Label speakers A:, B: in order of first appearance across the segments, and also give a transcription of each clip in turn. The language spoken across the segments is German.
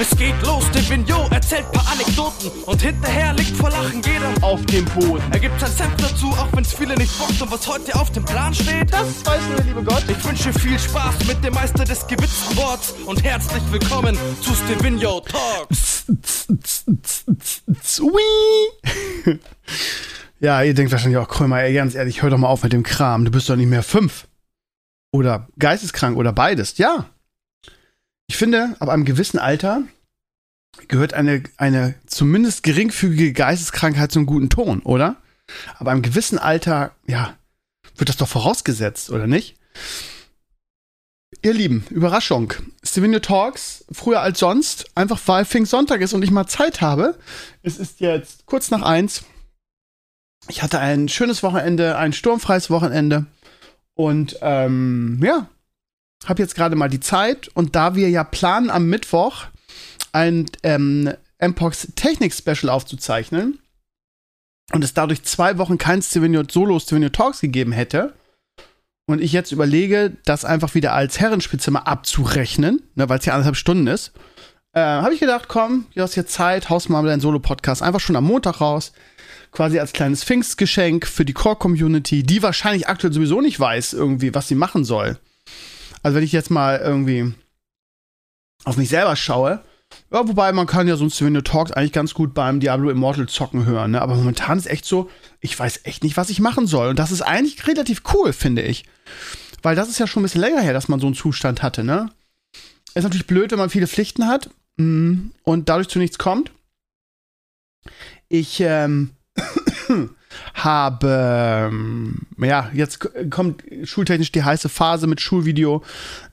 A: Es geht los, der Vignot erzählt paar Anekdoten und hinterher liegt vor Lachen jeder
B: auf dem Boden.
A: Er gibt sein Senf dazu, auch wenn's viele nicht bockt und was heute auf dem Plan steht.
B: Das weiß nur der liebe Gott.
A: Ich wünsche viel Spaß mit dem Meister des gewitzten Worts und herzlich willkommen zu Stevino Talks.
B: ja, ihr denkt wahrscheinlich auch, Krömer, ey, ganz ehrlich, hör doch mal auf mit dem Kram. Du bist doch nicht mehr fünf. Oder geisteskrank oder beides. Ja. Ich finde, ab einem gewissen Alter gehört eine, eine zumindest geringfügige Geisteskrankheit zum guten Ton, oder? Aber einem gewissen Alter, ja, wird das doch vorausgesetzt, oder nicht? Ihr Lieben, Überraschung. Stevenio Talks, früher als sonst, einfach weil Pfingstsonntag ist und ich mal Zeit habe. Es ist jetzt kurz nach eins. Ich hatte ein schönes Wochenende, ein sturmfreies Wochenende. Und ähm, ja, habe jetzt gerade mal die Zeit. Und da wir ja planen, am Mittwoch ein ähm, Mpox Technik Special aufzuzeichnen und es dadurch zwei Wochen kein Stevenio Solo Stevenio Talks gegeben hätte und ich jetzt überlege, das einfach wieder als Herrenspitze mal abzurechnen, ne, weil es ja anderthalb Stunden ist, äh, habe ich gedacht, komm, du hast jetzt Zeit, haust mal deinen Solo-Podcast einfach schon am Montag raus. Quasi als kleines Pfingstgeschenk für die Core-Community, die wahrscheinlich aktuell sowieso nicht weiß, irgendwie, was sie machen soll. Also, wenn ich jetzt mal irgendwie auf mich selber schaue, ja, wobei man kann ja sonst, du talkst, eigentlich ganz gut beim Diablo Immortal zocken hören. Ne? Aber momentan ist echt so, ich weiß echt nicht, was ich machen soll. Und das ist eigentlich relativ cool, finde ich. Weil das ist ja schon ein bisschen länger her, dass man so einen Zustand hatte, ne? Ist natürlich blöd, wenn man viele Pflichten hat mm, und dadurch zu nichts kommt. Ich ähm, habe, ähm, ja, jetzt kommt schultechnisch die heiße Phase mit Schulvideo.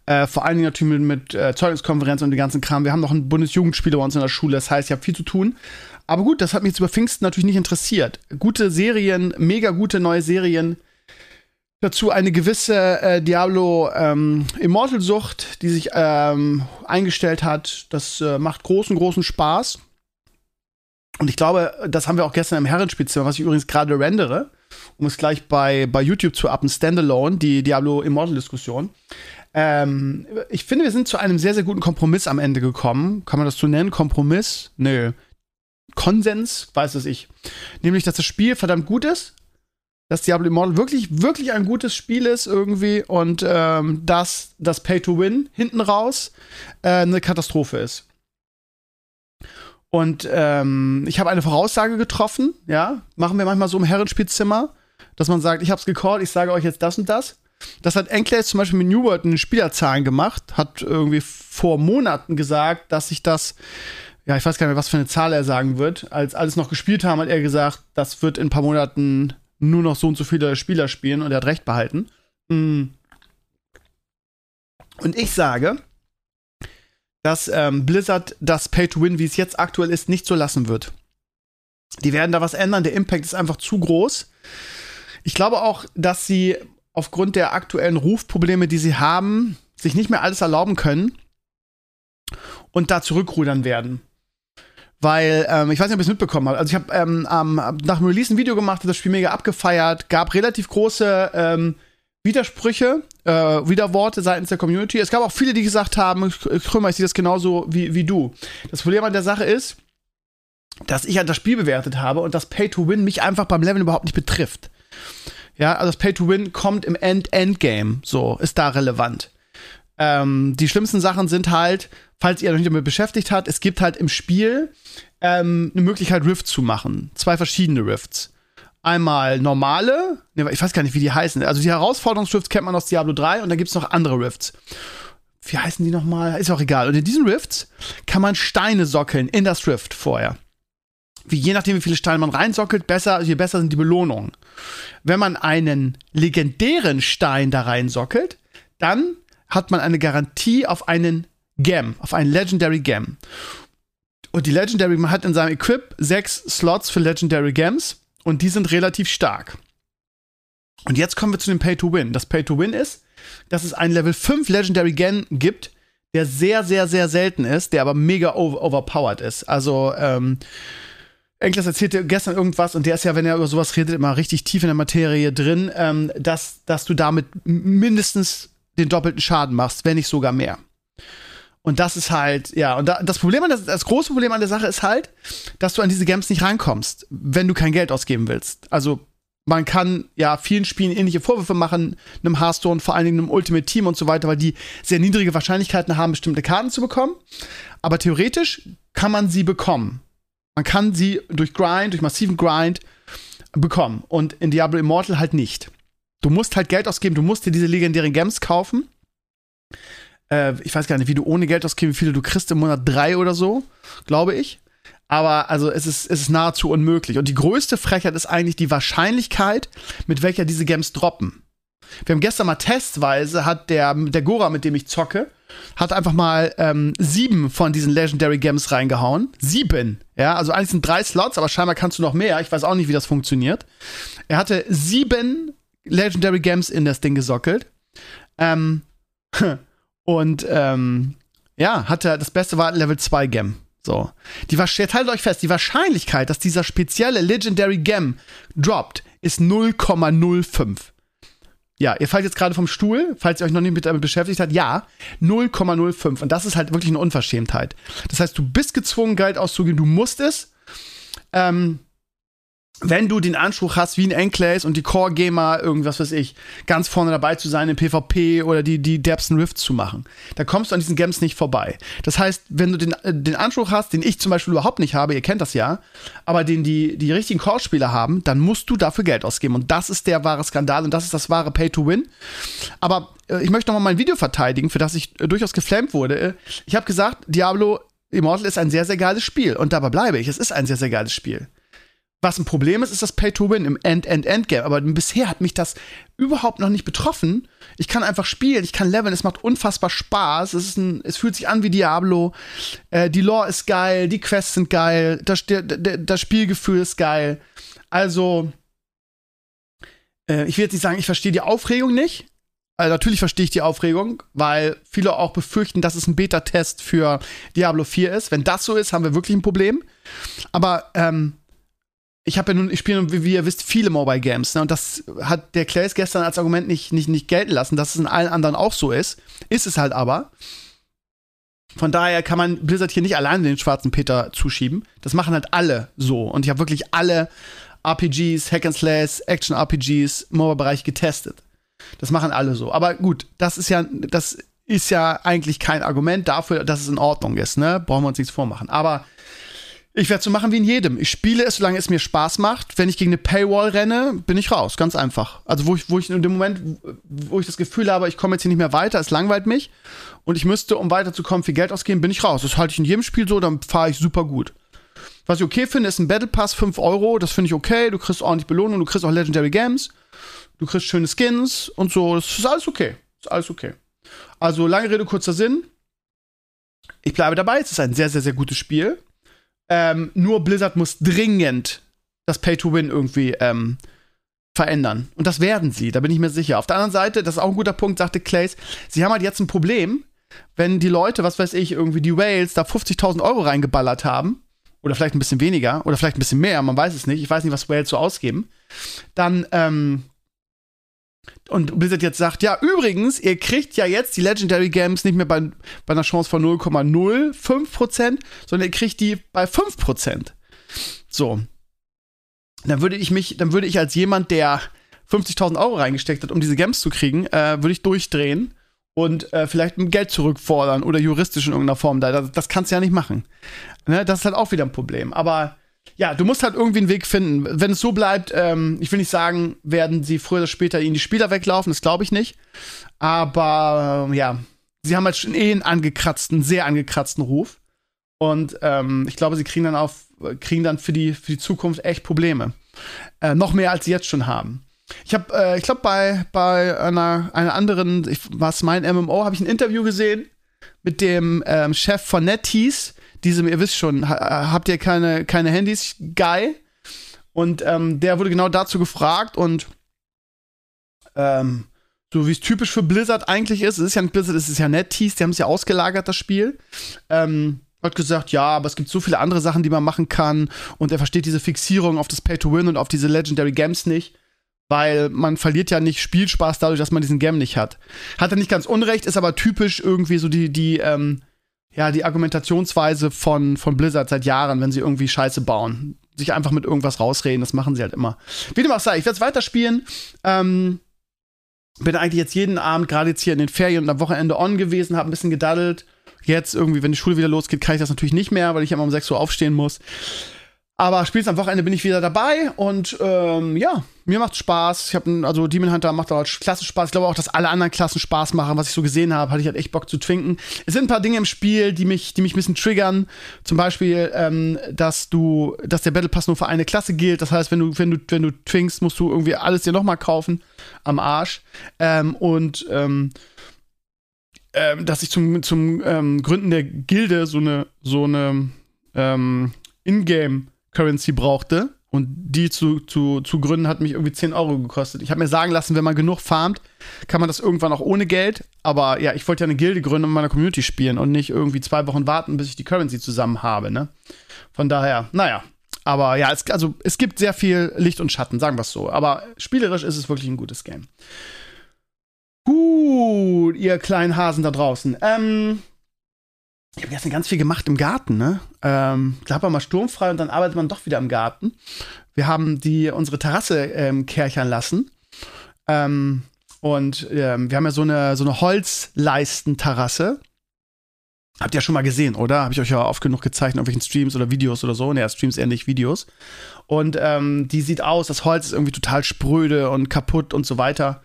B: Äh, vor allen Dingen natürlich mit, mit äh, Zeugniskonferenz und den ganzen Kram. Wir haben noch ein Bundesjugendspiel bei uns in der Schule. Das heißt, ich habe viel zu tun. Aber gut, das hat mich jetzt über Pfingsten natürlich nicht interessiert. Gute Serien, mega gute neue Serien. Dazu eine gewisse äh, Diablo ähm, Immortal-Sucht, die sich ähm, eingestellt hat. Das äh, macht großen, großen Spaß. Und ich glaube, das haben wir auch gestern im Herrenspielzimmer, was ich übrigens gerade rendere, um es gleich bei, bei YouTube zu uppen, Standalone, die Diablo Immortal-Diskussion. Ähm, ich finde, wir sind zu einem sehr, sehr guten Kompromiss am Ende gekommen. Kann man das so nennen? Kompromiss? Nö. Konsens? Weiß es ich. Nämlich, dass das Spiel verdammt gut ist. Dass Diablo Immortal wirklich, wirklich ein gutes Spiel ist irgendwie und ähm, dass das Pay-to-Win hinten raus äh, eine Katastrophe ist. Und ähm, ich habe eine Voraussage getroffen, ja, machen wir manchmal so im Herrenspielzimmer, dass man sagt, ich habe es gecallt, ich sage euch jetzt das und das. Das hat Enclaves zum Beispiel mit New World in den Spielerzahlen gemacht, hat irgendwie vor Monaten gesagt, dass sich das, ja, ich weiß gar nicht mehr, was für eine Zahl er sagen wird. Als alles noch gespielt haben, hat er gesagt, das wird in ein paar Monaten nur noch so und so viele Spieler spielen und er hat recht behalten. Mm. Und ich sage, dass ähm, Blizzard das Pay-to-Win, wie es jetzt aktuell ist, nicht so lassen wird. Die werden da was ändern. Der Impact ist einfach zu groß. Ich glaube auch, dass sie aufgrund der aktuellen Rufprobleme, die sie haben, sich nicht mehr alles erlauben können und da zurückrudern werden. Weil, ähm, ich weiß nicht, ob ihr es mitbekommen habt. Also, ich habe ähm, nach dem Release ein Video gemacht, das Spiel mega abgefeiert, gab relativ große ähm, Widersprüche, äh, Widerworte seitens der Community. Es gab auch viele, die gesagt haben, Krümmer, ich sehe das genauso wie, wie du. Das Problem an der Sache ist, dass ich halt das Spiel bewertet habe und das Pay-to-Win mich einfach beim Level überhaupt nicht betrifft. Ja, also das Pay-to-Win kommt im End-Endgame, so, ist da relevant. Ähm, die schlimmsten Sachen sind halt, falls ihr nicht damit beschäftigt habt, es gibt halt im Spiel ähm, eine Möglichkeit, Rifts zu machen. Zwei verschiedene Rifts einmal normale, ich weiß gar nicht, wie die heißen. Also die Herausforderungsrifts kennt man aus Diablo 3 und dann gibt es noch andere Rifts. Wie heißen die nochmal? Ist auch egal. Und in diesen Rifts kann man Steine sockeln in das Rift vorher. Wie, je nachdem, wie viele Steine man reinsockelt, besser, je besser sind die Belohnungen. Wenn man einen legendären Stein da reinsockelt, dann hat man eine Garantie auf einen Gem, auf einen Legendary Gem. Und die Legendary, man hat in seinem Equip sechs Slots für Legendary Gems und die sind relativ stark. Und jetzt kommen wir zu dem Pay-to-Win. Das Pay-to-Win ist, dass es einen Level 5 Legendary Gen gibt, der sehr, sehr, sehr selten ist, der aber mega over overpowered ist. Also, ähm, Enkles erzählte gestern irgendwas und der ist ja, wenn er über sowas redet, immer richtig tief in der Materie drin, ähm, dass, dass du damit mindestens den doppelten Schaden machst, wenn nicht sogar mehr. Und das ist halt, ja, und da, das Problem an der, das große Problem an der Sache ist halt, dass du an diese Games nicht rankommst, wenn du kein Geld ausgeben willst. Also man kann ja vielen Spielen ähnliche Vorwürfe machen, einem Hearthstone, vor allen Dingen einem Ultimate Team und so weiter, weil die sehr niedrige Wahrscheinlichkeiten haben, bestimmte Karten zu bekommen. Aber theoretisch kann man sie bekommen. Man kann sie durch Grind, durch massiven Grind bekommen. Und in Diablo Immortal halt nicht. Du musst halt Geld ausgeben, du musst dir diese legendären Gems kaufen äh, ich weiß gar nicht, wie du ohne Geld ausgibst, wie viele du kriegst im Monat drei oder so, glaube ich. Aber also es ist, es ist nahezu unmöglich. Und die größte Frechheit ist eigentlich die Wahrscheinlichkeit, mit welcher diese Gems droppen. Wir haben gestern mal testweise, hat der, der Gora, mit dem ich zocke, hat einfach mal ähm, sieben von diesen Legendary Gems reingehauen. Sieben. Ja, also eigentlich sind drei Slots, aber scheinbar kannst du noch mehr. Ich weiß auch nicht, wie das funktioniert. Er hatte sieben Legendary Gems in das Ding gesockelt. Ähm, Und ähm, ja, hatte das Beste war Level 2 Gem. So. Die jetzt haltet euch fest, die Wahrscheinlichkeit, dass dieser spezielle Legendary Gem droppt, ist 0,05. Ja, ihr fallt jetzt gerade vom Stuhl, falls ihr euch noch nicht mit damit beschäftigt habt. Ja, 0,05. Und das ist halt wirklich eine Unverschämtheit. Das heißt, du bist gezwungen, Geld auszugeben, du musst es. Ähm, wenn du den Anspruch hast, wie ein Enclaves und die Core Gamer, irgendwas weiß ich, ganz vorne dabei zu sein im PvP oder die, die derbsten Rifts zu machen, da kommst du an diesen Games nicht vorbei. Das heißt, wenn du den, äh, den Anspruch hast, den ich zum Beispiel überhaupt nicht habe, ihr kennt das ja, aber den die, die richtigen Core-Spieler haben, dann musst du dafür Geld ausgeben. Und das ist der wahre Skandal und das ist das wahre Pay-to-Win. Aber äh, ich möchte noch mal mein Video verteidigen, für das ich äh, durchaus geflammt wurde. Ich habe gesagt, Diablo Immortal ist ein sehr, sehr geiles Spiel. Und dabei bleibe ich. Es ist ein sehr, sehr geiles Spiel. Was ein Problem ist, ist das Pay-to-Win im End-End-End-Game. Aber bisher hat mich das überhaupt noch nicht betroffen. Ich kann einfach spielen, ich kann leveln, es macht unfassbar Spaß. Es, ein, es fühlt sich an wie Diablo. Äh, die Lore ist geil, die Quests sind geil, das, der, der, das Spielgefühl ist geil. Also, äh, ich will jetzt nicht sagen, ich verstehe die Aufregung nicht. Also natürlich verstehe ich die Aufregung, weil viele auch befürchten, dass es ein Beta-Test für Diablo 4 ist. Wenn das so ist, haben wir wirklich ein Problem. Aber ähm, ich habe ja nun, ich spiele nun, wie ihr wisst, viele Mobile Games, ne? Und das hat der Clays gestern als Argument nicht, nicht, nicht gelten lassen, dass es in allen anderen auch so ist. Ist es halt aber. Von daher kann man Blizzard hier nicht alleine den schwarzen Peter zuschieben. Das machen halt alle so. Und ich habe wirklich alle RPGs, Hack and Slash, Action-RPGs, Mobile-Bereich getestet. Das machen alle so. Aber gut, das ist ja, das ist ja eigentlich kein Argument dafür, dass es in Ordnung ist, ne? Brauchen wir uns nichts vormachen. Aber ich werde so machen wie in jedem. Ich spiele es, solange es mir Spaß macht. Wenn ich gegen eine Paywall renne, bin ich raus. Ganz einfach. Also, wo ich, wo ich in dem Moment, wo ich das Gefühl habe, ich komme jetzt hier nicht mehr weiter, es langweilt mich und ich müsste, um weiterzukommen, viel Geld ausgeben, bin ich raus. Das halte ich in jedem Spiel so, dann fahre ich super gut. Was ich okay finde, ist ein Battle Pass, 5 Euro. Das finde ich okay. Du kriegst ordentlich Belohnung, du kriegst auch Legendary Games. Du kriegst schöne Skins und so. Das ist alles okay. Das ist alles okay. Also, lange Rede, kurzer Sinn. Ich bleibe dabei. Es ist ein sehr, sehr, sehr gutes Spiel. Ähm, nur Blizzard muss dringend das Pay-to-Win irgendwie ähm, verändern. Und das werden sie, da bin ich mir sicher. Auf der anderen Seite, das ist auch ein guter Punkt, sagte Clays, sie haben halt jetzt ein Problem, wenn die Leute, was weiß ich, irgendwie die Whales da 50.000 Euro reingeballert haben, oder vielleicht ein bisschen weniger, oder vielleicht ein bisschen mehr, man weiß es nicht, ich weiß nicht, was Whales so ausgeben, dann, ähm, und Blizzard jetzt sagt, ja, übrigens, ihr kriegt ja jetzt die Legendary Games nicht mehr bei, bei einer Chance von 0,05%, sondern ihr kriegt die bei 5%. So. Dann würde ich mich, dann würde ich als jemand, der 50.000 Euro reingesteckt hat, um diese Games zu kriegen, äh, würde ich durchdrehen und äh, vielleicht Geld zurückfordern oder juristisch in irgendeiner Form. Das, das kannst du ja nicht machen. Ne? Das ist halt auch wieder ein Problem. Aber ja, du musst halt irgendwie einen Weg finden. Wenn es so bleibt, ähm, ich will nicht sagen, werden sie früher oder später ihnen die Spieler weglaufen, das glaube ich nicht. Aber äh, ja, sie haben halt schon eh einen angekratzten, sehr angekratzten Ruf. Und ähm, ich glaube, sie kriegen dann auf, kriegen dann für die, für die Zukunft echt Probleme. Äh, noch mehr als sie jetzt schon haben. Ich habe, äh, ich glaube, bei, bei einer, einer anderen, was mein MMO, habe ich ein Interview gesehen mit dem ähm, Chef von NetEase diesem, ihr wisst schon, habt ihr keine, keine Handys? Guy. Und ähm, der wurde genau dazu gefragt und ähm, so wie es typisch für Blizzard eigentlich ist, es ist ja nicht Blizzard, es ist ja NetEase, die haben es ja ausgelagert, das Spiel. Ähm, hat gesagt, ja, aber es gibt so viele andere Sachen, die man machen kann und er versteht diese Fixierung auf das Pay-to-Win und auf diese Legendary Games nicht, weil man verliert ja nicht Spielspaß dadurch, dass man diesen Game nicht hat. Hat er nicht ganz unrecht, ist aber typisch irgendwie so die, die, ähm, ja, die Argumentationsweise von, von Blizzard seit Jahren, wenn sie irgendwie Scheiße bauen. Sich einfach mit irgendwas rausreden, das machen sie halt immer. Wie dem auch sei, ich werde es weiterspielen. Ähm, bin eigentlich jetzt jeden Abend, gerade jetzt hier in den Ferien und am Wochenende on gewesen, habe ein bisschen gedaddelt. Jetzt irgendwie, wenn die Schule wieder losgeht, kann ich das natürlich nicht mehr, weil ich immer um 6 Uhr aufstehen muss. Aber spielst am Wochenende bin ich wieder dabei und ähm, ja, mir macht Spaß. Ich habe also Demon Hunter macht auch klasse Spaß. Ich glaube auch, dass alle anderen Klassen Spaß machen. Was ich so gesehen habe, hatte ich halt echt Bock zu twinken. Es sind ein paar Dinge im Spiel, die mich, die mich ein bisschen triggern. Zum Beispiel, ähm, dass du, dass der Battle Pass nur für eine Klasse gilt. Das heißt, wenn du, wenn du, wenn du twinkst, musst du irgendwie alles dir nochmal kaufen am Arsch. Ähm, und ähm, ähm, dass ich zum, zum ähm, Gründen der Gilde so eine, so eine ähm, Ingame Currency brauchte. Und die zu, zu, zu gründen hat mich irgendwie 10 Euro gekostet. Ich habe mir sagen lassen, wenn man genug farmt, kann man das irgendwann auch ohne Geld. Aber ja, ich wollte ja eine Gilde gründen und meiner Community spielen und nicht irgendwie zwei Wochen warten, bis ich die Currency zusammen habe. Ne? Von daher, naja. Aber ja, es, also, es gibt sehr viel Licht und Schatten, sagen wir es so. Aber spielerisch ist es wirklich ein gutes Game. Gut, ihr kleinen Hasen da draußen. Ähm, ich habe gestern ganz viel gemacht im Garten, ne? Ähm, da hat man mal sturmfrei und dann arbeitet man doch wieder im Garten. Wir haben die unsere Terrasse ähm, kerchern lassen. Ähm, und ähm, wir haben ja so eine, so eine Holzleistenterrasse. Habt ihr ja schon mal gesehen, oder? Habe ich euch ja oft genug gezeigt in irgendwelchen Streams oder Videos oder so. Ne, Streams nicht Videos. Und ähm, die sieht aus, das Holz ist irgendwie total spröde und kaputt und so weiter.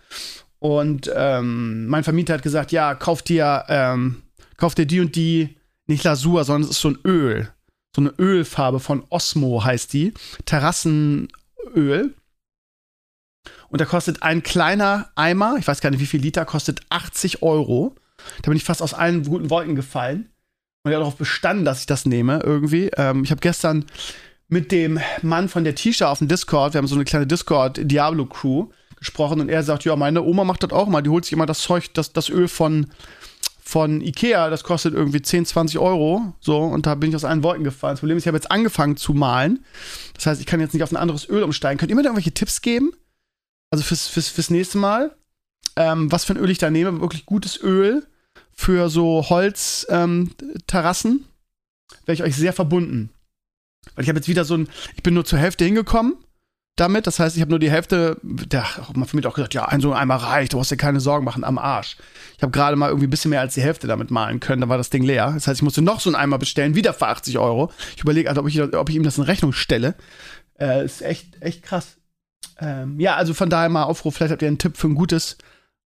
B: Und ähm, mein Vermieter hat gesagt, ja, kauf dir, ähm, kauf dir die und die nicht Lasur, sondern es ist so ein Öl. So eine Ölfarbe von Osmo heißt die. Terrassenöl. Und da kostet ein kleiner Eimer, ich weiß gar nicht wie viel Liter, kostet 80 Euro. Da bin ich fast aus allen guten Wolken gefallen. Und er hat darauf bestanden, dass ich das nehme, irgendwie. Ähm, ich habe gestern mit dem Mann von der T-Shirt auf dem Discord, wir haben so eine kleine Discord-Diablo-Crew gesprochen und er sagt, ja, meine Oma macht das auch mal, die holt sich immer das Zeug, das, das Öl von von Ikea, das kostet irgendwie 10, 20 Euro. So, und da bin ich aus allen Wolken gefallen. Das Problem ist, ich habe jetzt angefangen zu malen. Das heißt, ich kann jetzt nicht auf ein anderes Öl umsteigen. Könnt ihr mir da irgendwelche Tipps geben? Also fürs, fürs, fürs nächste Mal? Ähm, was für ein Öl ich da nehme? Wirklich gutes Öl für so Holzterrassen. Ähm, Wäre ich euch sehr verbunden. Weil ich habe jetzt wieder so ein, ich bin nur zur Hälfte hingekommen damit. Das heißt, ich habe nur die Hälfte, der man für mich auch gesagt, ja, ein so einmal reicht, du musst dir keine Sorgen machen, am Arsch. Ich habe gerade mal irgendwie ein bisschen mehr als die Hälfte damit malen können, dann war das Ding leer. Das heißt, ich musste noch so ein Eimer bestellen, wieder für 80 Euro. Ich überlege, also, ob, ich, ob ich ihm das in Rechnung stelle. Äh, ist echt, echt krass. Ähm, ja, also von daher mal Aufruf, vielleicht habt ihr einen Tipp für ein gutes,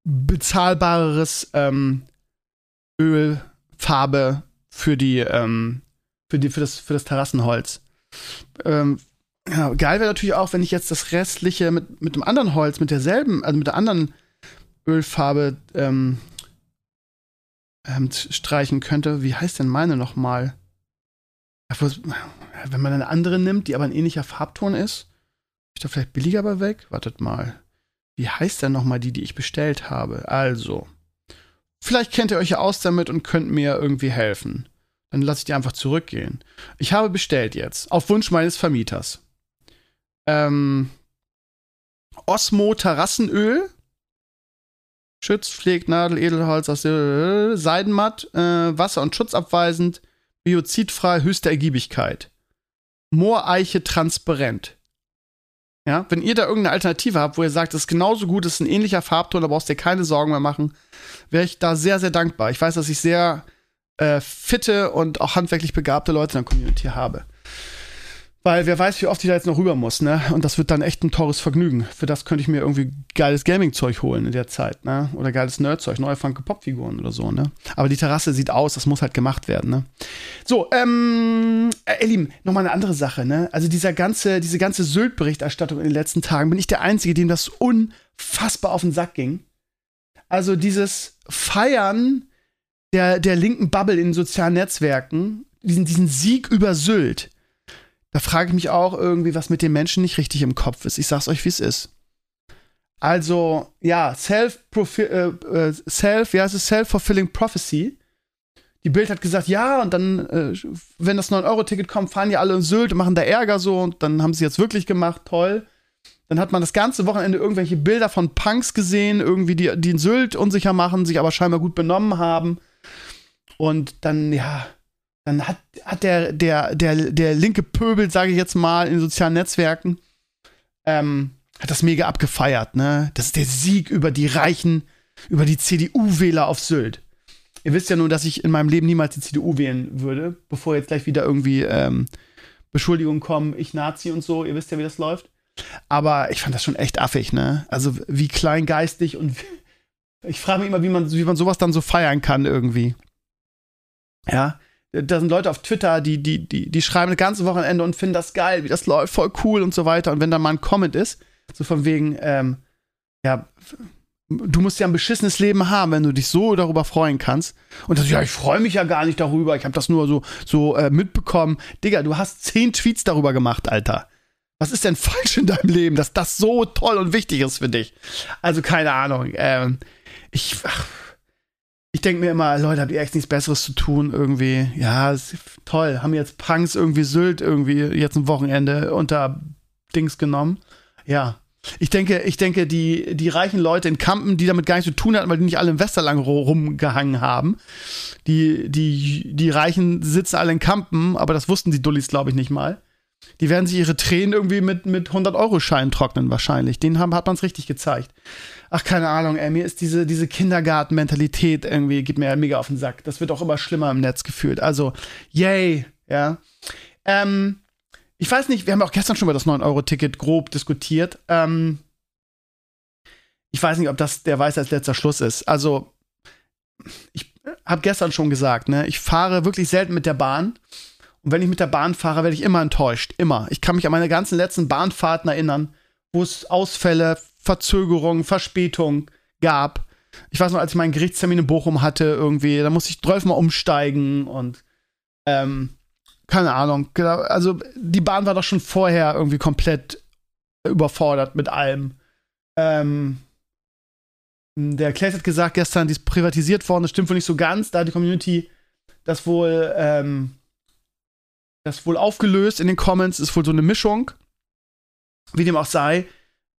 B: bezahlbareres ähm, Ölfarbe für die, ähm, für die, für das, für das Terrassenholz. Ähm, ja, geil wäre natürlich auch, wenn ich jetzt das restliche mit, mit dem anderen Holz, mit derselben, also mit der anderen Ölfarbe ähm, ähm, streichen könnte. Wie heißt denn meine nochmal? Wenn man eine andere nimmt, die aber ein ähnlicher Farbton ist, ist da vielleicht billiger aber weg? Wartet mal. Wie heißt denn nochmal die, die ich bestellt habe? Also, vielleicht kennt ihr euch ja aus damit und könnt mir irgendwie helfen. Dann lasse ich die einfach zurückgehen. Ich habe bestellt jetzt, auf Wunsch meines Vermieters ähm, Osmo Terrassenöl. Schützt, pflegt Nadel, Edelholz aus äh, Seidenmatt, äh, wasser- und schutzabweisend, biozidfrei, höchste Ergiebigkeit. Mooreiche transparent. Ja, wenn ihr da irgendeine Alternative habt, wo ihr sagt, das ist genauso gut, das ist ein ähnlicher Farbton, da brauchst du dir keine Sorgen mehr machen, wäre ich da sehr, sehr dankbar. Ich weiß, dass ich sehr äh, fitte und auch handwerklich begabte Leute in der Community habe. Weil wer weiß, wie oft ich da jetzt noch rüber muss, ne? Und das wird dann echt ein teures Vergnügen. Für das könnte ich mir irgendwie geiles Gaming-Zeug holen in der Zeit, ne? Oder geiles Nerd-Zeug, neue Funke-Pop-Figuren oder so, ne? Aber die Terrasse sieht aus, das muss halt gemacht werden, ne? So, ähm, äh, ihr Lieben, nochmal eine andere Sache, ne? Also dieser ganze, diese ganze Sylt-Berichterstattung in den letzten Tagen, bin ich der Einzige, dem das unfassbar auf den Sack ging. Also dieses Feiern der, der linken Bubble in sozialen Netzwerken, diesen, diesen Sieg über Sylt da frage ich mich auch irgendwie, was mit den Menschen nicht richtig im Kopf ist. Ich sag's euch, wie es ist. Also, ja, Self, äh, äh, Self, ja, es ist Self-Fulfilling Prophecy. Die Bild hat gesagt, ja, und dann, äh, wenn das 9-Euro-Ticket kommt, fahren die alle in Sylt und machen da Ärger so und dann haben sie jetzt wirklich gemacht, toll. Dann hat man das ganze Wochenende irgendwelche Bilder von Punks gesehen, irgendwie, die, die in Sylt unsicher machen, sich aber scheinbar gut benommen haben. Und dann, ja, dann hat, hat der, der, der, der linke Pöbel, sage ich jetzt mal, in sozialen Netzwerken, ähm, hat das mega abgefeiert, ne? Das ist der Sieg über die Reichen, über die CDU-Wähler auf Sylt. Ihr wisst ja nur, dass ich in meinem Leben niemals die CDU wählen würde, bevor jetzt gleich wieder irgendwie ähm, Beschuldigungen kommen, ich Nazi und so. Ihr wisst ja, wie das läuft. Aber ich fand das schon echt affig, ne? Also wie kleingeistig und ich frage mich immer, wie man, wie man sowas dann so feiern kann irgendwie. Ja, da sind Leute auf Twitter, die, die, die, die schreiben das ganze Wochenende und finden das geil, wie das läuft, voll cool und so weiter. Und wenn da mal ein Comment ist, so von wegen, ähm, ja, du musst ja ein beschissenes Leben haben, wenn du dich so darüber freuen kannst. Und das, ja, ich freue mich ja gar nicht darüber, ich habe das nur so, so äh, mitbekommen. Digga, du hast zehn Tweets darüber gemacht, Alter. Was ist denn falsch in deinem Leben, dass das so toll und wichtig ist für dich? Also keine Ahnung. Ähm, ich, ach, ich denke mir immer, Leute, habt ihr echt nichts Besseres zu tun irgendwie? Ja, toll. Haben jetzt Punks irgendwie Sylt irgendwie jetzt ein Wochenende unter Dings genommen. Ja. Ich denke, ich denke, die, die reichen Leute in Kampen, die damit gar nichts zu tun hatten, weil die nicht alle im Westerlang rumgehangen haben. Die, die, die Reichen sitzen alle in Kampen, aber das wussten die Dullis, glaube ich, nicht mal. Die werden sich ihre Tränen irgendwie mit, mit 100-Euro-Scheinen trocknen, wahrscheinlich. Den haben, hat man es richtig gezeigt ach, keine Ahnung, ey, mir ist diese, diese Kindergarten-Mentalität irgendwie, geht mir mega auf den Sack. Das wird auch immer schlimmer im Netz gefühlt. Also, yay, ja. Ähm, ich weiß nicht, wir haben auch gestern schon über das 9-Euro-Ticket grob diskutiert. Ähm, ich weiß nicht, ob das der Weiß als letzter Schluss ist. Also, ich habe gestern schon gesagt, ne, ich fahre wirklich selten mit der Bahn. Und wenn ich mit der Bahn fahre, werde ich immer enttäuscht. Immer. Ich kann mich an meine ganzen letzten Bahnfahrten erinnern, wo es Ausfälle, Verzögerung, Verspätung gab. Ich weiß noch, als ich meinen Gerichtstermin in Bochum hatte, irgendwie, da musste ich zwölfmal umsteigen und ähm, keine Ahnung. Genau, also die Bahn war doch schon vorher irgendwie komplett überfordert mit allem. Ähm, der Claes hat gesagt gestern, die ist privatisiert worden. Das stimmt wohl nicht so ganz. Da die Community das wohl, ähm, das wohl aufgelöst in den Comments. Ist wohl so eine Mischung. Wie dem auch sei.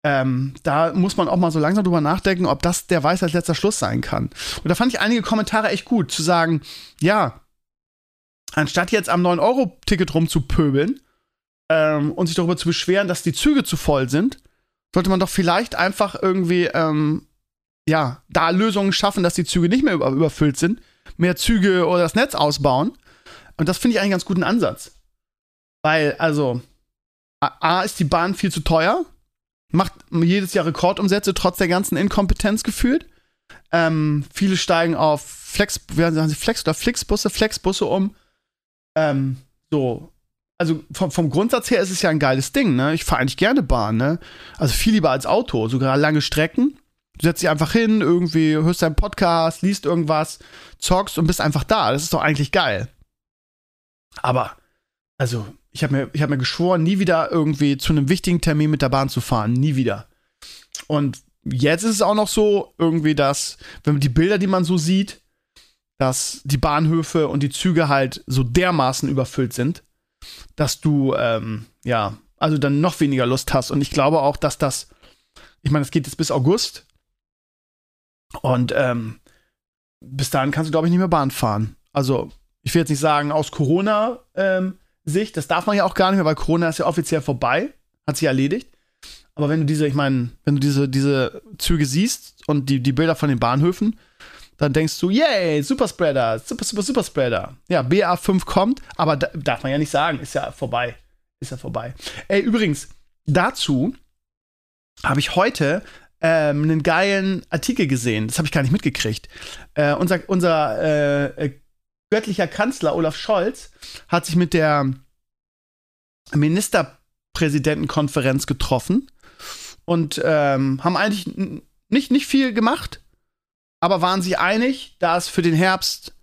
B: Ähm, da muss man auch mal so langsam drüber nachdenken, ob das der Weisheit letzter Schluss sein kann. Und da fand ich einige Kommentare echt gut, zu sagen, ja, anstatt jetzt am 9-Euro-Ticket rumzupöbeln ähm, und sich darüber zu beschweren, dass die Züge zu voll sind, sollte man doch vielleicht einfach irgendwie, ähm, ja, da Lösungen schaffen, dass die Züge nicht mehr über überfüllt sind, mehr Züge oder das Netz ausbauen. Und das finde ich eigentlich einen ganz guten Ansatz. Weil, also, A, ist die Bahn viel zu teuer macht jedes Jahr Rekordumsätze, trotz der ganzen Inkompetenz gefühlt. Ähm, viele steigen auf Flex, wie sagen sie, Flex oder Flixbusse, Flexbusse um. Ähm, so. Also vom, vom Grundsatz her ist es ja ein geiles Ding, ne? Ich fahre eigentlich gerne Bahn, ne? Also viel lieber als Auto, sogar lange Strecken. Du setzt dich einfach hin, irgendwie hörst deinen Podcast, liest irgendwas, zockst und bist einfach da. Das ist doch eigentlich geil. Aber, also, ich habe mir, hab mir geschworen, nie wieder irgendwie zu einem wichtigen Termin mit der Bahn zu fahren. Nie wieder. Und jetzt ist es auch noch so, irgendwie, dass, wenn man die Bilder, die man so sieht, dass die Bahnhöfe und die Züge halt so dermaßen überfüllt sind, dass du, ähm, ja, also dann noch weniger Lust hast. Und ich glaube auch, dass das, ich meine, es geht jetzt bis August. Und ähm, bis dahin kannst du, glaube ich, nicht mehr Bahn fahren. Also, ich will jetzt nicht sagen, aus Corona ähm, Sicht. Das darf man ja auch gar nicht mehr, weil Corona ist ja offiziell vorbei. Hat sich erledigt. Aber wenn du diese, ich meine, wenn du diese, diese Züge siehst und die, die Bilder von den Bahnhöfen, dann denkst du, yay, Superspreader, super, super, Superspreader. Ja, BA5 kommt, aber da, darf man ja nicht sagen, ist ja vorbei. Ist ja vorbei. Ey, übrigens, dazu habe ich heute ähm, einen geilen Artikel gesehen. Das habe ich gar nicht mitgekriegt. Äh, unser unser äh, göttlicher Kanzler Olaf Scholz hat sich mit der Ministerpräsidentenkonferenz getroffen und ähm, haben eigentlich nicht, nicht viel gemacht, aber waren sich einig, dass für den Herbst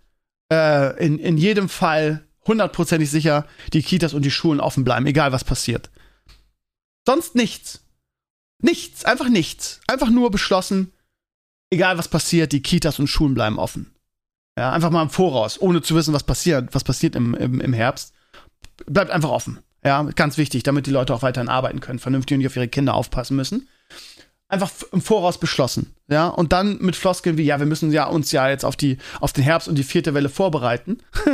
B: äh, in, in jedem Fall hundertprozentig sicher die Kitas und die Schulen offen bleiben, egal was passiert. Sonst nichts. Nichts, einfach nichts. Einfach nur beschlossen, egal was passiert, die Kitas und Schulen bleiben offen. Ja, einfach mal im Voraus, ohne zu wissen, was passiert, was passiert im, im, im Herbst. Bleibt einfach offen. Ja, ganz wichtig, damit die Leute auch weiterhin arbeiten können, vernünftig und nicht auf ihre Kinder aufpassen müssen. einfach im Voraus beschlossen. Ja, und dann mit Floskeln wie, ja, wir müssen ja uns ja jetzt auf die, auf den Herbst und die vierte Welle vorbereiten.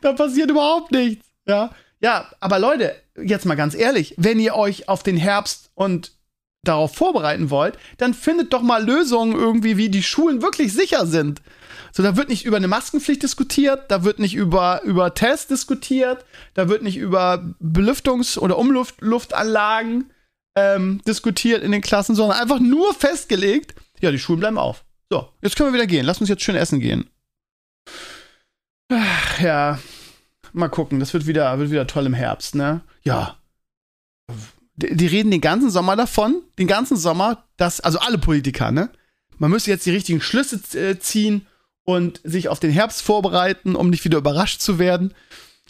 B: da passiert überhaupt nichts. Ja, ja, aber Leute, jetzt mal ganz ehrlich, wenn ihr euch auf den Herbst und darauf vorbereiten wollt, dann findet doch mal Lösungen irgendwie, wie die Schulen wirklich sicher sind. So, da wird nicht über eine Maskenpflicht diskutiert, da wird nicht über, über Tests diskutiert, da wird nicht über Belüftungs- oder Umluftanlagen ähm, diskutiert in den Klassen, sondern einfach nur festgelegt, ja, die Schulen bleiben auf. So, jetzt können wir wieder gehen. Lass uns jetzt schön essen gehen. Ach, ja, mal gucken. Das wird wieder, wird wieder toll im Herbst, ne? Ja. Die, reden den ganzen Sommer davon, den ganzen Sommer, dass, also alle Politiker, ne? Man müsste jetzt die richtigen Schlüsse äh, ziehen und sich auf den Herbst vorbereiten, um nicht wieder überrascht zu werden.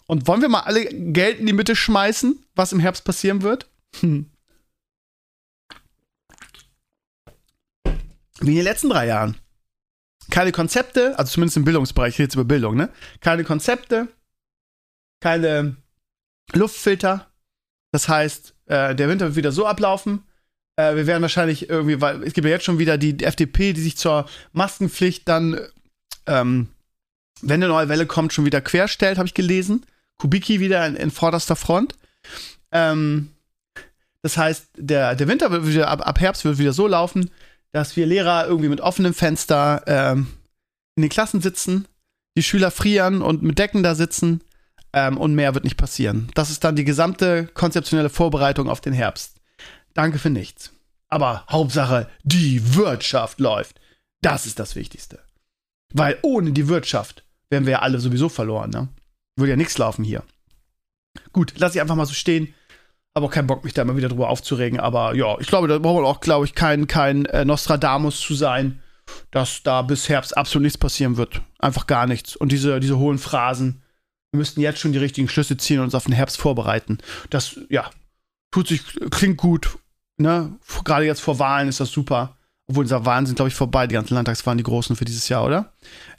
B: Und wollen wir mal alle Geld in die Mitte schmeißen, was im Herbst passieren wird? Hm. Wie in den letzten drei Jahren. Keine Konzepte, also zumindest im Bildungsbereich, ich rede jetzt über Bildung, ne? Keine Konzepte, keine Luftfilter. Das heißt, äh, der Winter wird wieder so ablaufen. Äh, wir werden wahrscheinlich irgendwie, weil es gibt ja jetzt schon wieder die, FDP, die sich zur Maskenpflicht dann, ähm, wenn eine neue Welle kommt, schon wieder querstellt, habe ich gelesen. Kubicki wieder in, in vorderster Front. Ähm, das heißt, der, der Winter wird wieder, ab, ab Herbst wird wieder so laufen, dass wir Lehrer irgendwie mit offenem Fenster ähm, in den Klassen sitzen, die Schüler frieren und mit Decken da sitzen ähm, und mehr wird nicht passieren. Das ist dann die gesamte konzeptionelle Vorbereitung auf den Herbst. Danke für nichts. Aber Hauptsache, die Wirtschaft läuft. Das ist das Wichtigste. Weil ohne die Wirtschaft wären wir ja alle sowieso verloren, ne? Würde ja nichts laufen hier. Gut, lass ich einfach mal so stehen. Aber auch keinen Bock, mich da immer wieder drüber aufzuregen. Aber ja, ich glaube, da braucht man auch, glaube ich, kein, kein äh, Nostradamus zu sein, dass da bis Herbst absolut nichts passieren wird. Einfach gar nichts. Und diese, diese hohen Phrasen, wir müssten jetzt schon die richtigen Schlüsse ziehen und uns auf den Herbst vorbereiten. Das, ja, tut sich, klingt gut. Ne? Gerade jetzt vor Wahlen ist das super. Obwohl, diese Wahlen sind, glaube ich, vorbei. Die ganzen Landtagswahlen, die großen für dieses Jahr, oder?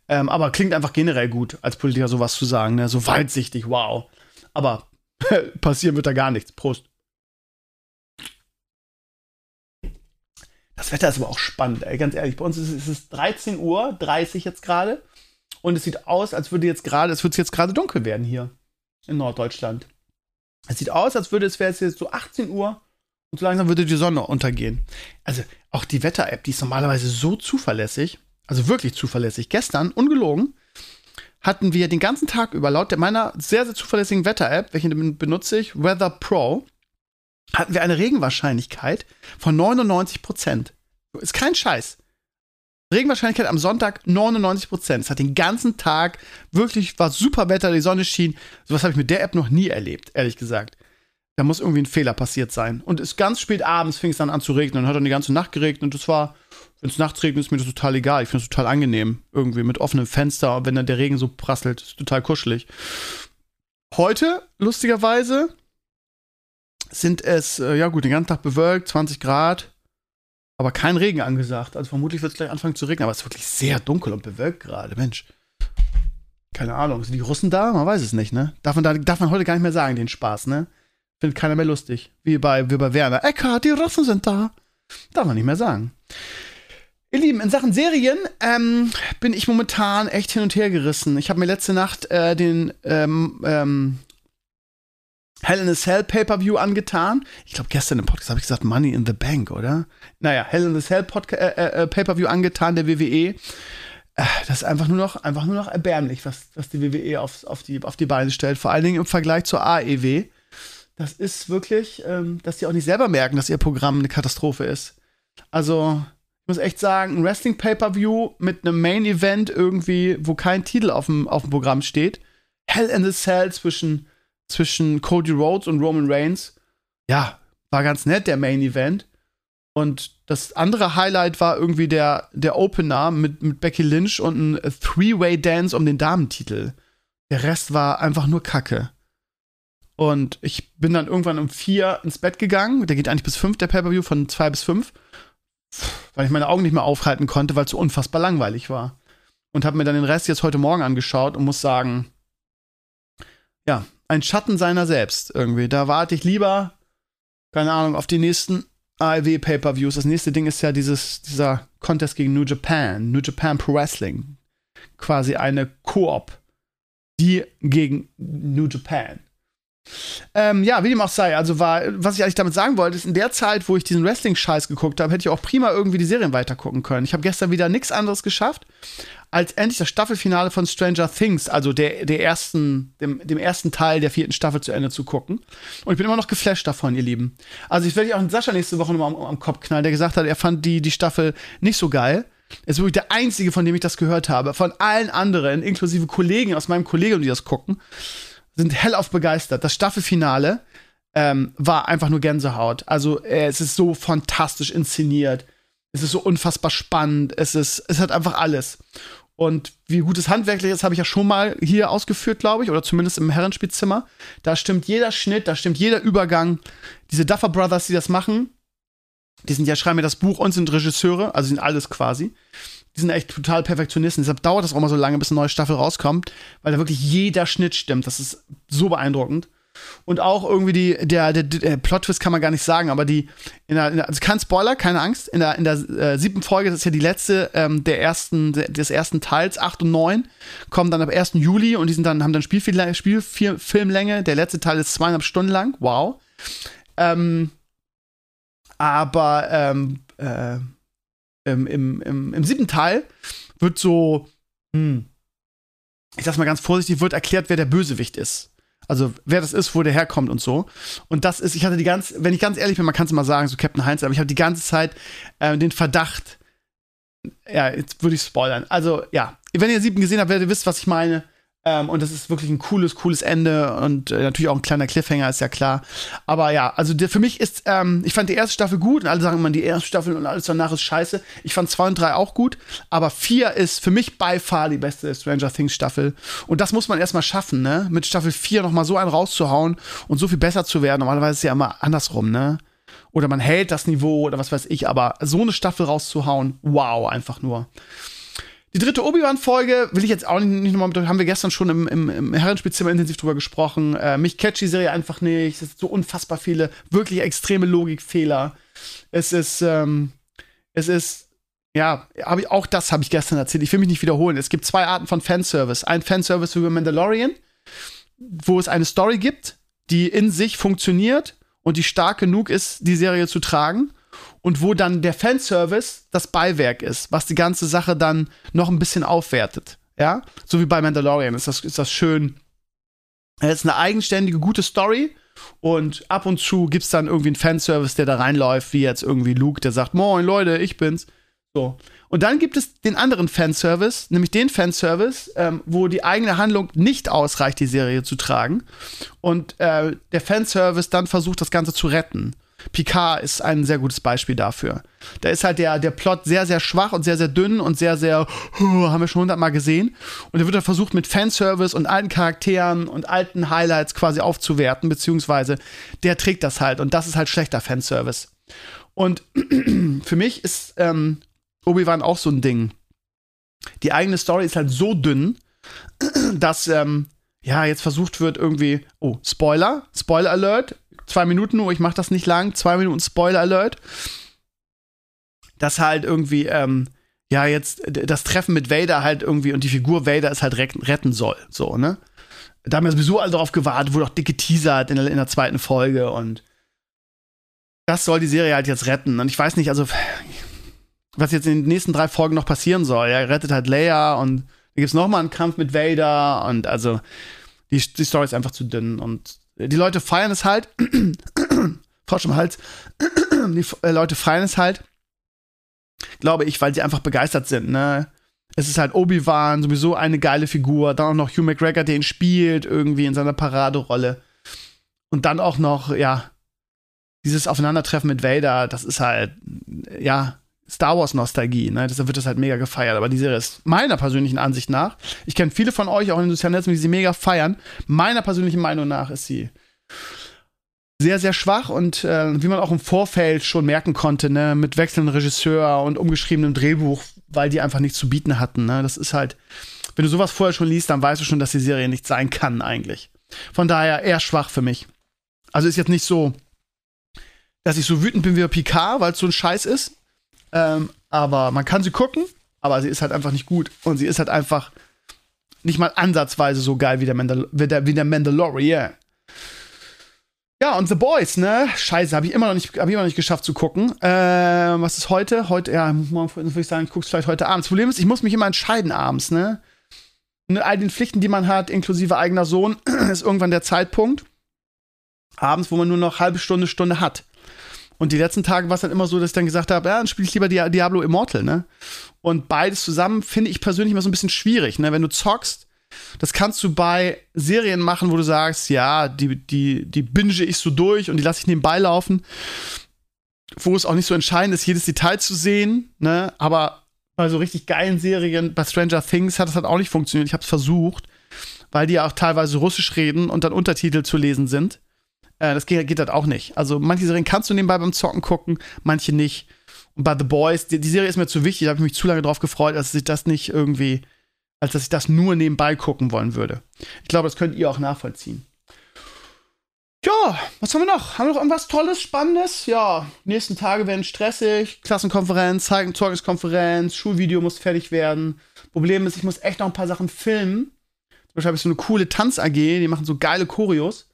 B: Ähm, aber klingt einfach generell gut, als Politiker sowas zu sagen. Ne? So weitsichtig, wow. Aber passieren wird da gar nichts. Prost. Das Wetter ist aber auch spannend, ey, ganz ehrlich. Bei uns ist, es 13 Uhr, 30 jetzt gerade. Und es sieht aus, als würde jetzt gerade, es wird jetzt gerade dunkel werden hier in Norddeutschland. Es sieht aus, als würde es wäre jetzt so 18 Uhr und so langsam würde die Sonne untergehen. Also auch die Wetter-App, die ist normalerweise so zuverlässig, also wirklich zuverlässig. Gestern, ungelogen, hatten wir den ganzen Tag über, laut meiner sehr, sehr zuverlässigen Wetter-App, welche benutze ich, Weather Pro, hatten wir eine Regenwahrscheinlichkeit von 99 Prozent. Ist kein Scheiß. Regenwahrscheinlichkeit am Sonntag 99 Prozent. Es hat den ganzen Tag wirklich, war super Wetter, die Sonne schien. Sowas habe ich mit der App noch nie erlebt, ehrlich gesagt. Da muss irgendwie ein Fehler passiert sein. Und es ganz spät abends fing es dann an zu regnen und hat dann die ganze Nacht geregnet und das war wenn es nachts regnet, ist mir das total egal. Ich finde es total angenehm. Irgendwie mit offenem Fenster, wenn dann der Regen so prasselt. Ist total kuschelig. Heute, lustigerweise, sind es, äh, ja gut, den ganzen Tag bewölkt, 20 Grad, aber kein Regen angesagt. Also vermutlich wird es gleich anfangen zu regnen, aber es ist wirklich sehr dunkel und bewölkt gerade, Mensch. Keine Ahnung, sind die Russen da? Man weiß es nicht, ne? Darf man, da, darf man heute gar nicht mehr sagen, den Spaß, ne? Findet keiner mehr lustig. Wie bei, wie bei Werner. Eckart, die Russen sind da. Darf man nicht mehr sagen. Ihr Lieben, in Sachen Serien ähm, bin ich momentan echt hin und her gerissen. Ich habe mir letzte Nacht äh, den ähm, ähm, Hell in a Cell Pay-Per-View angetan. Ich glaube, gestern im Podcast habe ich gesagt Money in the Bank, oder? Naja, Hell in a Cell äh, äh, Pay-Per-View angetan, der WWE. Äh, das ist einfach nur noch, einfach nur noch erbärmlich, was, was die WWE auf, auf, die, auf die Beine stellt. Vor allen Dingen im Vergleich zur AEW. Das ist wirklich, ähm, dass die auch nicht selber merken, dass ihr Programm eine Katastrophe ist. Also, ich muss echt sagen, ein Wrestling-Pay-Per-View mit einem Main-Event irgendwie, wo kein Titel auf dem, auf dem Programm steht. Hell in the Cell zwischen, zwischen Cody Rhodes und Roman Reigns. Ja, war ganz nett, der Main-Event. Und das andere Highlight war irgendwie der, der Opener mit, mit Becky Lynch und ein Three-Way-Dance um den Damentitel. Der Rest war einfach nur Kacke. Und ich bin dann irgendwann um vier ins Bett gegangen. Der geht eigentlich bis fünf, der Pay-Per-View, von zwei bis fünf weil ich meine Augen nicht mehr aufhalten konnte, weil es so unfassbar langweilig war. Und habe mir dann den Rest jetzt heute Morgen angeschaut und muss sagen, ja, ein Schatten seiner selbst irgendwie. Da warte ich lieber, keine Ahnung, auf die nächsten AEW Pay-Per-Views. Das nächste Ding ist ja dieses, dieser Contest gegen New Japan, New Japan Pro Wrestling. Quasi eine Koop. Die gegen New Japan. Ähm, ja, wie dem auch sei, also war, was ich eigentlich damit sagen wollte, ist, in der Zeit, wo ich diesen Wrestling-Scheiß geguckt habe, hätte ich auch prima irgendwie die Serien weitergucken können. Ich habe gestern wieder nichts anderes geschafft, als endlich das Staffelfinale von Stranger Things, also der, der ersten, dem, dem ersten Teil der vierten Staffel zu Ende zu gucken. Und ich bin immer noch geflasht davon, ihr Lieben. Also ich werde auch in Sascha nächste Woche nochmal am, am Kopf knallen, der gesagt hat, er fand die, die Staffel nicht so geil. Er ist wirklich der einzige, von dem ich das gehört habe. Von allen anderen, inklusive Kollegen aus meinem Kollegium, die das gucken sind hellauf begeistert. Das Staffelfinale ähm, war einfach nur Gänsehaut. Also äh, es ist so fantastisch inszeniert. Es ist so unfassbar spannend. Es ist, es hat einfach alles. Und wie gut es handwerklich ist, habe ich ja schon mal hier ausgeführt, glaube ich, oder zumindest im Herrenspielzimmer. Da stimmt jeder Schnitt, da stimmt jeder Übergang. Diese Duffer Brothers, die das machen, die sind ja, schreiben mir das Buch und sind Regisseure, also sind alles quasi die sind echt total Perfektionisten. Deshalb dauert das auch mal so lange, bis eine neue Staffel rauskommt, weil da wirklich jeder Schnitt stimmt. Das ist so beeindruckend. Und auch irgendwie die, der, der, der Plot-Twist kann man gar nicht sagen, aber die, in der, in der, also kein Spoiler, keine Angst, in der, in der äh, siebten Folge, das ist ja die letzte ähm, der ersten, des ersten Teils, 8 und 9, kommen dann ab 1. Juli und die sind dann, haben dann Spielfilmlänge, Spielfilmlänge. Der letzte Teil ist zweieinhalb Stunden lang, wow. Ähm, aber ähm, äh, ähm, im, im, im siebten Teil wird so, hm, ich sag's mal ganz vorsichtig, wird erklärt, wer der Bösewicht ist. Also wer das ist, wo der herkommt und so. Und das ist, ich hatte die ganz, wenn ich ganz ehrlich bin, man kann es mal sagen, so Captain Heinz, aber ich habe die ganze Zeit äh, den Verdacht, ja, jetzt würde ich spoilern. Also ja, wenn ihr siebten gesehen habt, werdet ihr wisst, was ich meine. Ähm, und das ist wirklich ein cooles, cooles Ende und äh, natürlich auch ein kleiner Cliffhanger, ist ja klar. Aber ja, also der, für mich ist, ähm, ich fand die erste Staffel gut und alle sagen immer, die erste Staffel und alles danach ist scheiße. Ich fand zwei und drei auch gut, aber vier ist für mich by far die beste Stranger Things Staffel. Und das muss man erstmal schaffen, ne? Mit Staffel vier nochmal so einen rauszuhauen und so viel besser zu werden. Normalerweise ist es ja immer andersrum, ne? Oder man hält das Niveau oder was weiß ich, aber so eine Staffel rauszuhauen, wow, einfach nur. Die dritte Obi-Wan-Folge will ich jetzt auch nicht, nicht nochmal mit, haben wir gestern schon im, im, im Herrenspielzimmer intensiv drüber gesprochen. Äh, mich catcht die Serie einfach nicht. Es sind so unfassbar viele, wirklich extreme Logikfehler. Es ist, ähm, es ist, ja, hab ich, auch das habe ich gestern erzählt. Ich will mich nicht wiederholen. Es gibt zwei Arten von Fanservice. Ein Fanservice über Mandalorian, wo es eine Story gibt, die in sich funktioniert und die stark genug ist, die Serie zu tragen und wo dann der Fanservice das Beiwerk ist, was die ganze Sache dann noch ein bisschen aufwertet. Ja, so wie bei Mandalorian ist das, ist das schön. Es ist eine eigenständige, gute Story. Und ab und zu gibt es dann irgendwie einen Fanservice, der da reinläuft, wie jetzt irgendwie Luke, der sagt, Moin Leute, ich bin's. So. Und dann gibt es den anderen Fanservice, nämlich den Fanservice, ähm, wo die eigene Handlung nicht ausreicht, die Serie zu tragen. Und äh, der Fanservice dann versucht, das Ganze zu retten. Picard ist ein sehr gutes Beispiel dafür. Da ist halt der, der Plot sehr, sehr schwach und sehr, sehr dünn und sehr, sehr, oh, haben wir schon hundertmal gesehen. Und er wird dann versucht, mit Fanservice und alten Charakteren und alten Highlights quasi aufzuwerten, beziehungsweise der trägt das halt. Und das ist halt schlechter Fanservice. Und für mich ist ähm, Obi-Wan auch so ein Ding. Die eigene Story ist halt so dünn, dass ähm, ja jetzt versucht wird irgendwie, oh, Spoiler, Spoiler Alert, zwei Minuten nur, ich mach das nicht lang, zwei Minuten Spoiler Alert. Dass halt irgendwie, ähm, ja, jetzt das Treffen mit Vader halt irgendwie und die Figur Vader ist halt retten soll, so, ne? Da haben wir sowieso alle drauf gewartet, wurde auch dicke Teaser in der, in der zweiten Folge und das soll die Serie halt jetzt retten. Und ich weiß nicht, also, was jetzt in den nächsten drei Folgen noch passieren soll. Er rettet halt Leia und da gibt's noch mal einen Kampf mit Vader und also, die, die Story ist einfach zu dünn und die Leute feiern es halt. Frosch im Hals. die äh, Leute feiern es halt. Glaube ich, weil sie einfach begeistert sind, ne? Es ist halt Obi-Wan, sowieso eine geile Figur. Dann auch noch Hugh McGregor, der ihn spielt, irgendwie in seiner Paraderolle. Und dann auch noch, ja, dieses Aufeinandertreffen mit Vader, das ist halt, ja, Star Wars Nostalgie, ne? Deshalb wird das halt mega gefeiert. Aber die Serie ist meiner persönlichen Ansicht nach, ich kenne viele von euch auch in den sozialen Netzen, die sie mega feiern. Meiner persönlichen Meinung nach ist sie sehr, sehr schwach und äh, wie man auch im Vorfeld schon merken konnte, ne, mit wechselndem Regisseur und umgeschriebenem Drehbuch, weil die einfach nichts zu bieten hatten. Ne? Das ist halt, wenn du sowas vorher schon liest, dann weißt du schon, dass die Serie nicht sein kann eigentlich. Von daher eher schwach für mich. Also ist jetzt nicht so, dass ich so wütend bin wie Picard, weil es so ein Scheiß ist. Ähm, aber man kann sie gucken, aber sie ist halt einfach nicht gut. Und sie ist halt einfach nicht mal ansatzweise so geil wie der, Mandal wie der, wie der Mandalorian. Ja, und The Boys, ne? Scheiße, habe ich immer noch nicht, hab ich immer noch nicht geschafft zu gucken. Ähm, was ist heute? Heute, ja, morgen würde ich sagen, ich guck's vielleicht heute abends. Das Problem ist, ich muss mich immer entscheiden abends, ne? Mit all den Pflichten, die man hat, inklusive eigener Sohn, ist irgendwann der Zeitpunkt. Abends, wo man nur noch halbe Stunde, Stunde hat. Und die letzten Tage war es dann immer so, dass ich dann gesagt habe, ja, dann spiele ich lieber Diablo Immortal, ne? Und beides zusammen finde ich persönlich immer so ein bisschen schwierig, ne? Wenn du zockst, das kannst du bei Serien machen, wo du sagst, ja, die, die, die binge ich so durch und die lasse ich nebenbei laufen. Wo es auch nicht so entscheidend ist, jedes Detail zu sehen, ne? Aber bei so richtig geilen Serien, bei Stranger Things hat das halt auch nicht funktioniert. Ich habe es versucht, weil die ja auch teilweise Russisch reden und dann Untertitel zu lesen sind. Äh, das geht, geht halt auch nicht. Also manche Serien kannst du nebenbei beim Zocken gucken, manche nicht. Und bei The Boys, die, die Serie ist mir zu wichtig, da habe ich mich zu lange drauf gefreut, als ich das nicht irgendwie als dass ich das nur nebenbei gucken wollen würde. Ich glaube, das könnt ihr auch nachvollziehen. Ja, was haben wir noch? Haben wir noch irgendwas Tolles, Spannendes? Ja, nächsten Tage werden stressig. Klassenkonferenz, Zeugniskonferenz, Schulvideo muss fertig werden. Problem ist, ich muss echt noch ein paar Sachen filmen. Zum Beispiel habe ich so eine coole Tanz-AG, die machen so geile Choreos.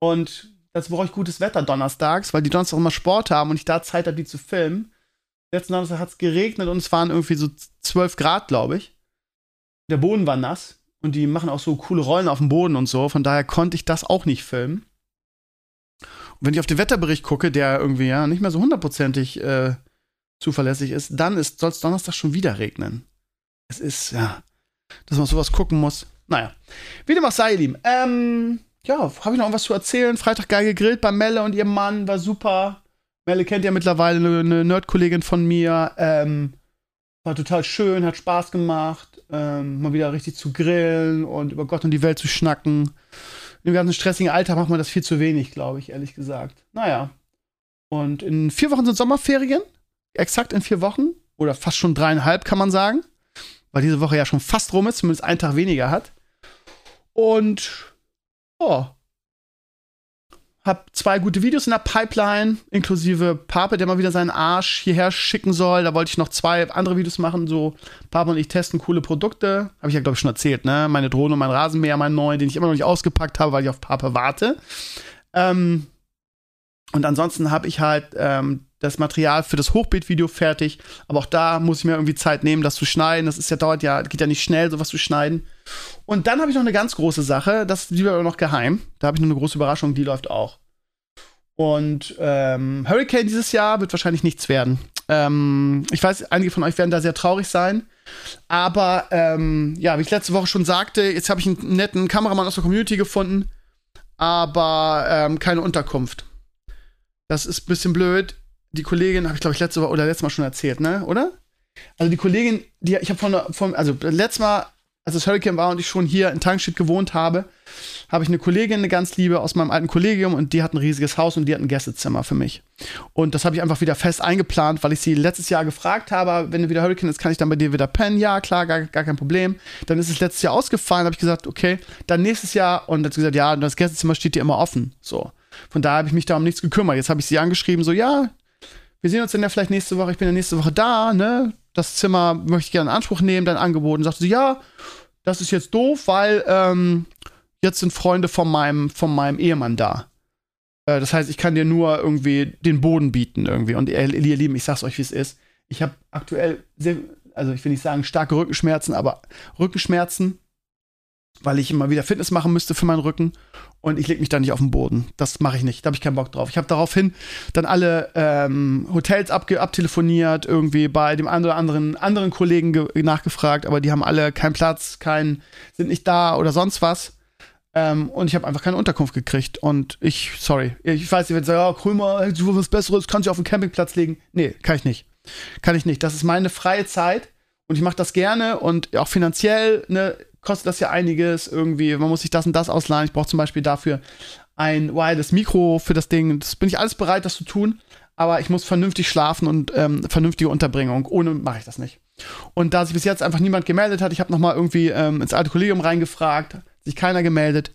B: Und dazu brauche ich gutes Wetter donnerstags, weil die Donnerstag immer Sport haben und ich da Zeit habe, die zu filmen. Letzten Donnerstag hat es geregnet und es waren irgendwie so 12 Grad, glaube ich der Boden war nass und die machen auch so coole Rollen auf dem Boden und so. Von daher konnte ich das auch nicht filmen. Und wenn ich auf den Wetterbericht gucke, der irgendwie ja nicht mehr so hundertprozentig äh, zuverlässig ist, dann soll es Donnerstag schon wieder regnen. Es ist, ja, dass man sowas gucken muss. Naja, wie dem auch sei, ihr Lieben. Ähm, ja, habe ich noch was zu erzählen? Freitag geil gegrillt bei Melle und ihrem Mann, war super. Melle kennt ja mittlerweile eine, Nerd-Kollegin von mir. Ähm, war total schön, hat Spaß gemacht, ähm, mal wieder richtig zu grillen und über Gott und die Welt zu schnacken. Im ganzen stressigen Alltag macht man das viel zu wenig, glaube ich, ehrlich gesagt. Naja. Und in vier Wochen sind Sommerferien. Exakt in vier Wochen. Oder fast schon dreieinhalb, kann man sagen. Weil diese Woche ja schon fast rum ist, zumindest einen Tag weniger hat. Und, oh, hab zwei gute Videos in der Pipeline, inklusive Pape, der mal wieder seinen Arsch hierher schicken soll. Da wollte ich noch zwei andere Videos machen. So, Pape und ich testen coole Produkte. Habe ich ja, glaube ich, schon erzählt, ne? Meine Drohne und mein Rasenmäher, mein neuen, den ich immer noch nicht ausgepackt habe, weil ich auf Pape warte. Ähm, und ansonsten habe ich halt ähm, das Material für das Hochbeet-Video fertig. Aber auch da muss ich mir irgendwie Zeit nehmen, das zu schneiden. Das ist ja, dauert ja, geht ja nicht schnell, sowas zu schneiden. Und dann habe ich noch eine ganz große Sache, das die aber noch geheim. Da habe ich noch eine große Überraschung, die läuft auch. Und ähm, Hurricane dieses Jahr wird wahrscheinlich nichts werden. Ähm, ich weiß, einige von euch werden da sehr traurig sein. Aber ähm, ja, wie ich letzte Woche schon sagte, jetzt habe ich einen netten Kameramann aus der Community gefunden, aber ähm, keine Unterkunft. Das ist ein bisschen blöd. Die Kollegin habe ich, glaube ich, letzte oder letztes Mal schon erzählt, ne? Oder? Also die Kollegin, die ich habe von, von, also letztes Mal als das Hurricane war und ich schon hier in Tankstedt gewohnt habe, habe ich eine Kollegin, eine ganz liebe aus meinem alten Kollegium und die hat ein riesiges Haus und die hat ein Gästezimmer für mich. Und das habe ich einfach wieder fest eingeplant, weil ich sie letztes Jahr gefragt habe, wenn du wieder Hurricane ist, kann ich dann bei dir wieder pennen? Ja, klar, gar, gar kein Problem. Dann ist es letztes Jahr ausgefallen, habe ich gesagt, okay, dann nächstes Jahr und hat sie gesagt, ja, das Gästezimmer steht dir immer offen. So. Von daher habe ich mich da um nichts gekümmert. Jetzt habe ich sie angeschrieben, so, ja, wir sehen uns dann ja vielleicht nächste Woche, ich bin ja nächste Woche da, ne? Das Zimmer möchte ich gerne in Anspruch nehmen, dein Angebot. Und sagte sie, ja, das ist jetzt doof, weil ähm, jetzt sind Freunde von meinem, von meinem Ehemann da. Äh, das heißt, ich kann dir nur irgendwie den Boden bieten irgendwie. Und ihr, ihr Lieben, ich sag's euch, wie es ist. Ich habe aktuell sehr, also ich will nicht sagen starke Rückenschmerzen, aber Rückenschmerzen weil ich immer wieder Fitness machen müsste für meinen Rücken und ich lege mich da nicht auf den Boden. Das mache ich nicht. Da habe ich keinen Bock drauf. Ich habe daraufhin dann alle ähm, Hotels abtelefoniert, irgendwie bei dem einen oder anderen anderen Kollegen nachgefragt, aber die haben alle keinen Platz, keinen, sind nicht da oder sonst was. Ähm, und ich habe einfach keine Unterkunft gekriegt. Und ich, sorry, ich weiß, ihr werdet sagen, ja, Krömer, du was Besseres, kannst du auf den Campingplatz legen. Nee, kann ich nicht. Kann ich nicht. Das ist meine freie Zeit und ich mache das gerne und auch finanziell, ne, kostet das ja einiges irgendwie. Man muss sich das und das ausleihen. Ich brauche zum Beispiel dafür ein wireless Mikro für das Ding. Das bin ich alles bereit, das zu tun. Aber ich muss vernünftig schlafen und ähm, vernünftige Unterbringung. Ohne mache ich das nicht. Und da sich bis jetzt einfach niemand gemeldet hat, ich habe nochmal irgendwie ähm, ins alte Kollegium reingefragt, sich keiner gemeldet.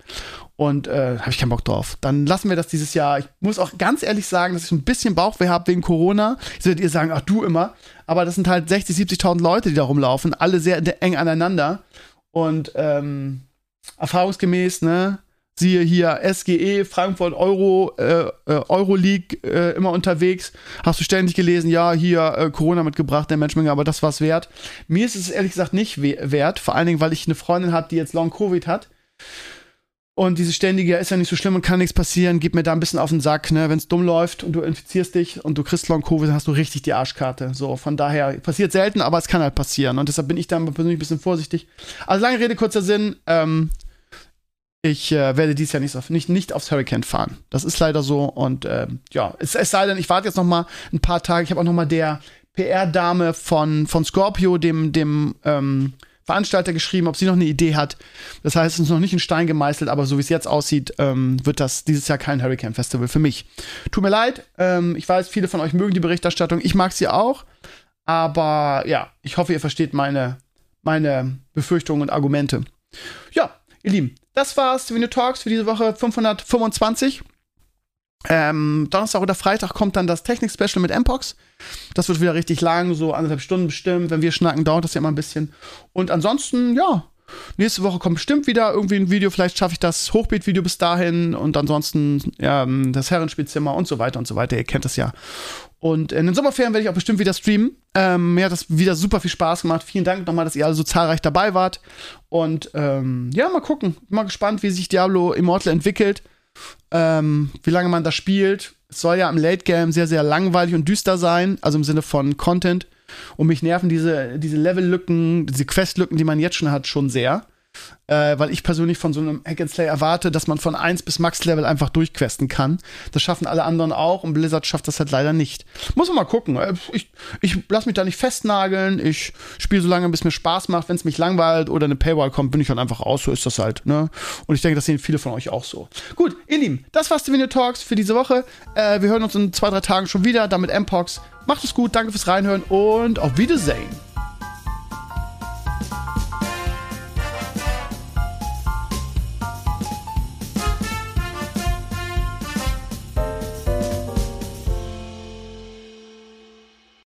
B: Und äh, habe ich keinen Bock drauf. Dann lassen wir das dieses Jahr. Ich muss auch ganz ehrlich sagen, dass ich so ein bisschen Bauchweh habe wegen Corona. Jetzt werdet ihr sagen, ach du immer. Aber das sind halt 60, 70.000 Leute, die da rumlaufen, alle sehr eng aneinander. Und ähm, erfahrungsgemäß, ne, siehe hier SGE, Frankfurt Euro, äh, äh, Euroleague äh, immer unterwegs. Hast du ständig gelesen, ja, hier äh, Corona mitgebracht, der Menschmenge, aber das war's wert. Mir ist es ehrlich gesagt nicht wert, vor allen Dingen, weil ich eine Freundin habe, die jetzt Long Covid hat. Und diese ständige, ja, ist ja nicht so schlimm und kann nichts passieren, gib mir da ein bisschen auf den Sack, ne? Wenn es dumm läuft und du infizierst dich und du kriegst Long Covid, dann hast du richtig die Arschkarte. So, von daher passiert selten, aber es kann halt passieren. Und deshalb bin ich da persönlich ein bisschen vorsichtig. Also lange Rede, kurzer Sinn, ähm, ich äh, werde dieses Jahr nicht, auf, nicht, nicht aufs Hurricane fahren. Das ist leider so. Und äh, ja, es, es, sei denn, ich warte jetzt noch mal ein paar Tage. Ich habe auch noch mal der PR-Dame von, von Scorpio, dem, dem ähm, Veranstalter geschrieben, ob sie noch eine Idee hat. Das heißt, es ist noch nicht in Stein gemeißelt, aber so wie es jetzt aussieht, ähm, wird das dieses Jahr kein Hurricane Festival für mich. Tut mir leid, ähm, ich weiß, viele von euch mögen die Berichterstattung, ich mag sie auch, aber ja, ich hoffe, ihr versteht meine, meine Befürchtungen und Argumente. Ja, ihr Lieben, das war's, Video Talks für diese Woche 525. Ähm, Donnerstag oder Freitag kommt dann das Technik-Special mit Mpox. Das wird wieder richtig lang, so anderthalb Stunden bestimmt. Wenn wir schnacken, dauert das ja immer ein bisschen. Und ansonsten, ja, nächste Woche kommt bestimmt wieder irgendwie ein Video. Vielleicht schaffe ich das Hochbeet-Video bis dahin und ansonsten ja, das Herrenspielzimmer und so weiter und so weiter. Ihr kennt das ja. Und in den Sommerferien werde ich auch bestimmt wieder streamen. Ähm, mir hat das wieder super viel Spaß gemacht. Vielen Dank nochmal, dass ihr alle so zahlreich dabei wart. Und ähm, ja, mal gucken. Mal gespannt, wie sich Diablo Immortal entwickelt ähm, wie lange man das spielt. Es soll ja im Late Game sehr, sehr langweilig und düster sein, also im Sinne von Content. Und mich nerven diese, diese Level-Lücken, diese Quest-Lücken, die man jetzt schon hat, schon sehr äh, weil ich persönlich von so einem Hack and Slay erwarte, dass man von 1 bis Max-Level einfach durchquesten kann. Das schaffen alle anderen auch und Blizzard schafft das halt leider nicht. Muss man mal gucken. Äh, ich, ich lasse mich da nicht festnageln. Ich spiele so lange, bis mir Spaß macht. Wenn es mich langweilt oder eine Paywall kommt, bin ich halt einfach aus. So ist das halt. Ne? Und ich denke, das sehen viele von euch auch so. Gut, ihr Lieben, das war's die Video Talks für diese Woche. Äh, wir hören uns in zwei, drei Tagen schon wieder, damit Mpox. Macht es gut, danke fürs Reinhören und auf Wiedersehen.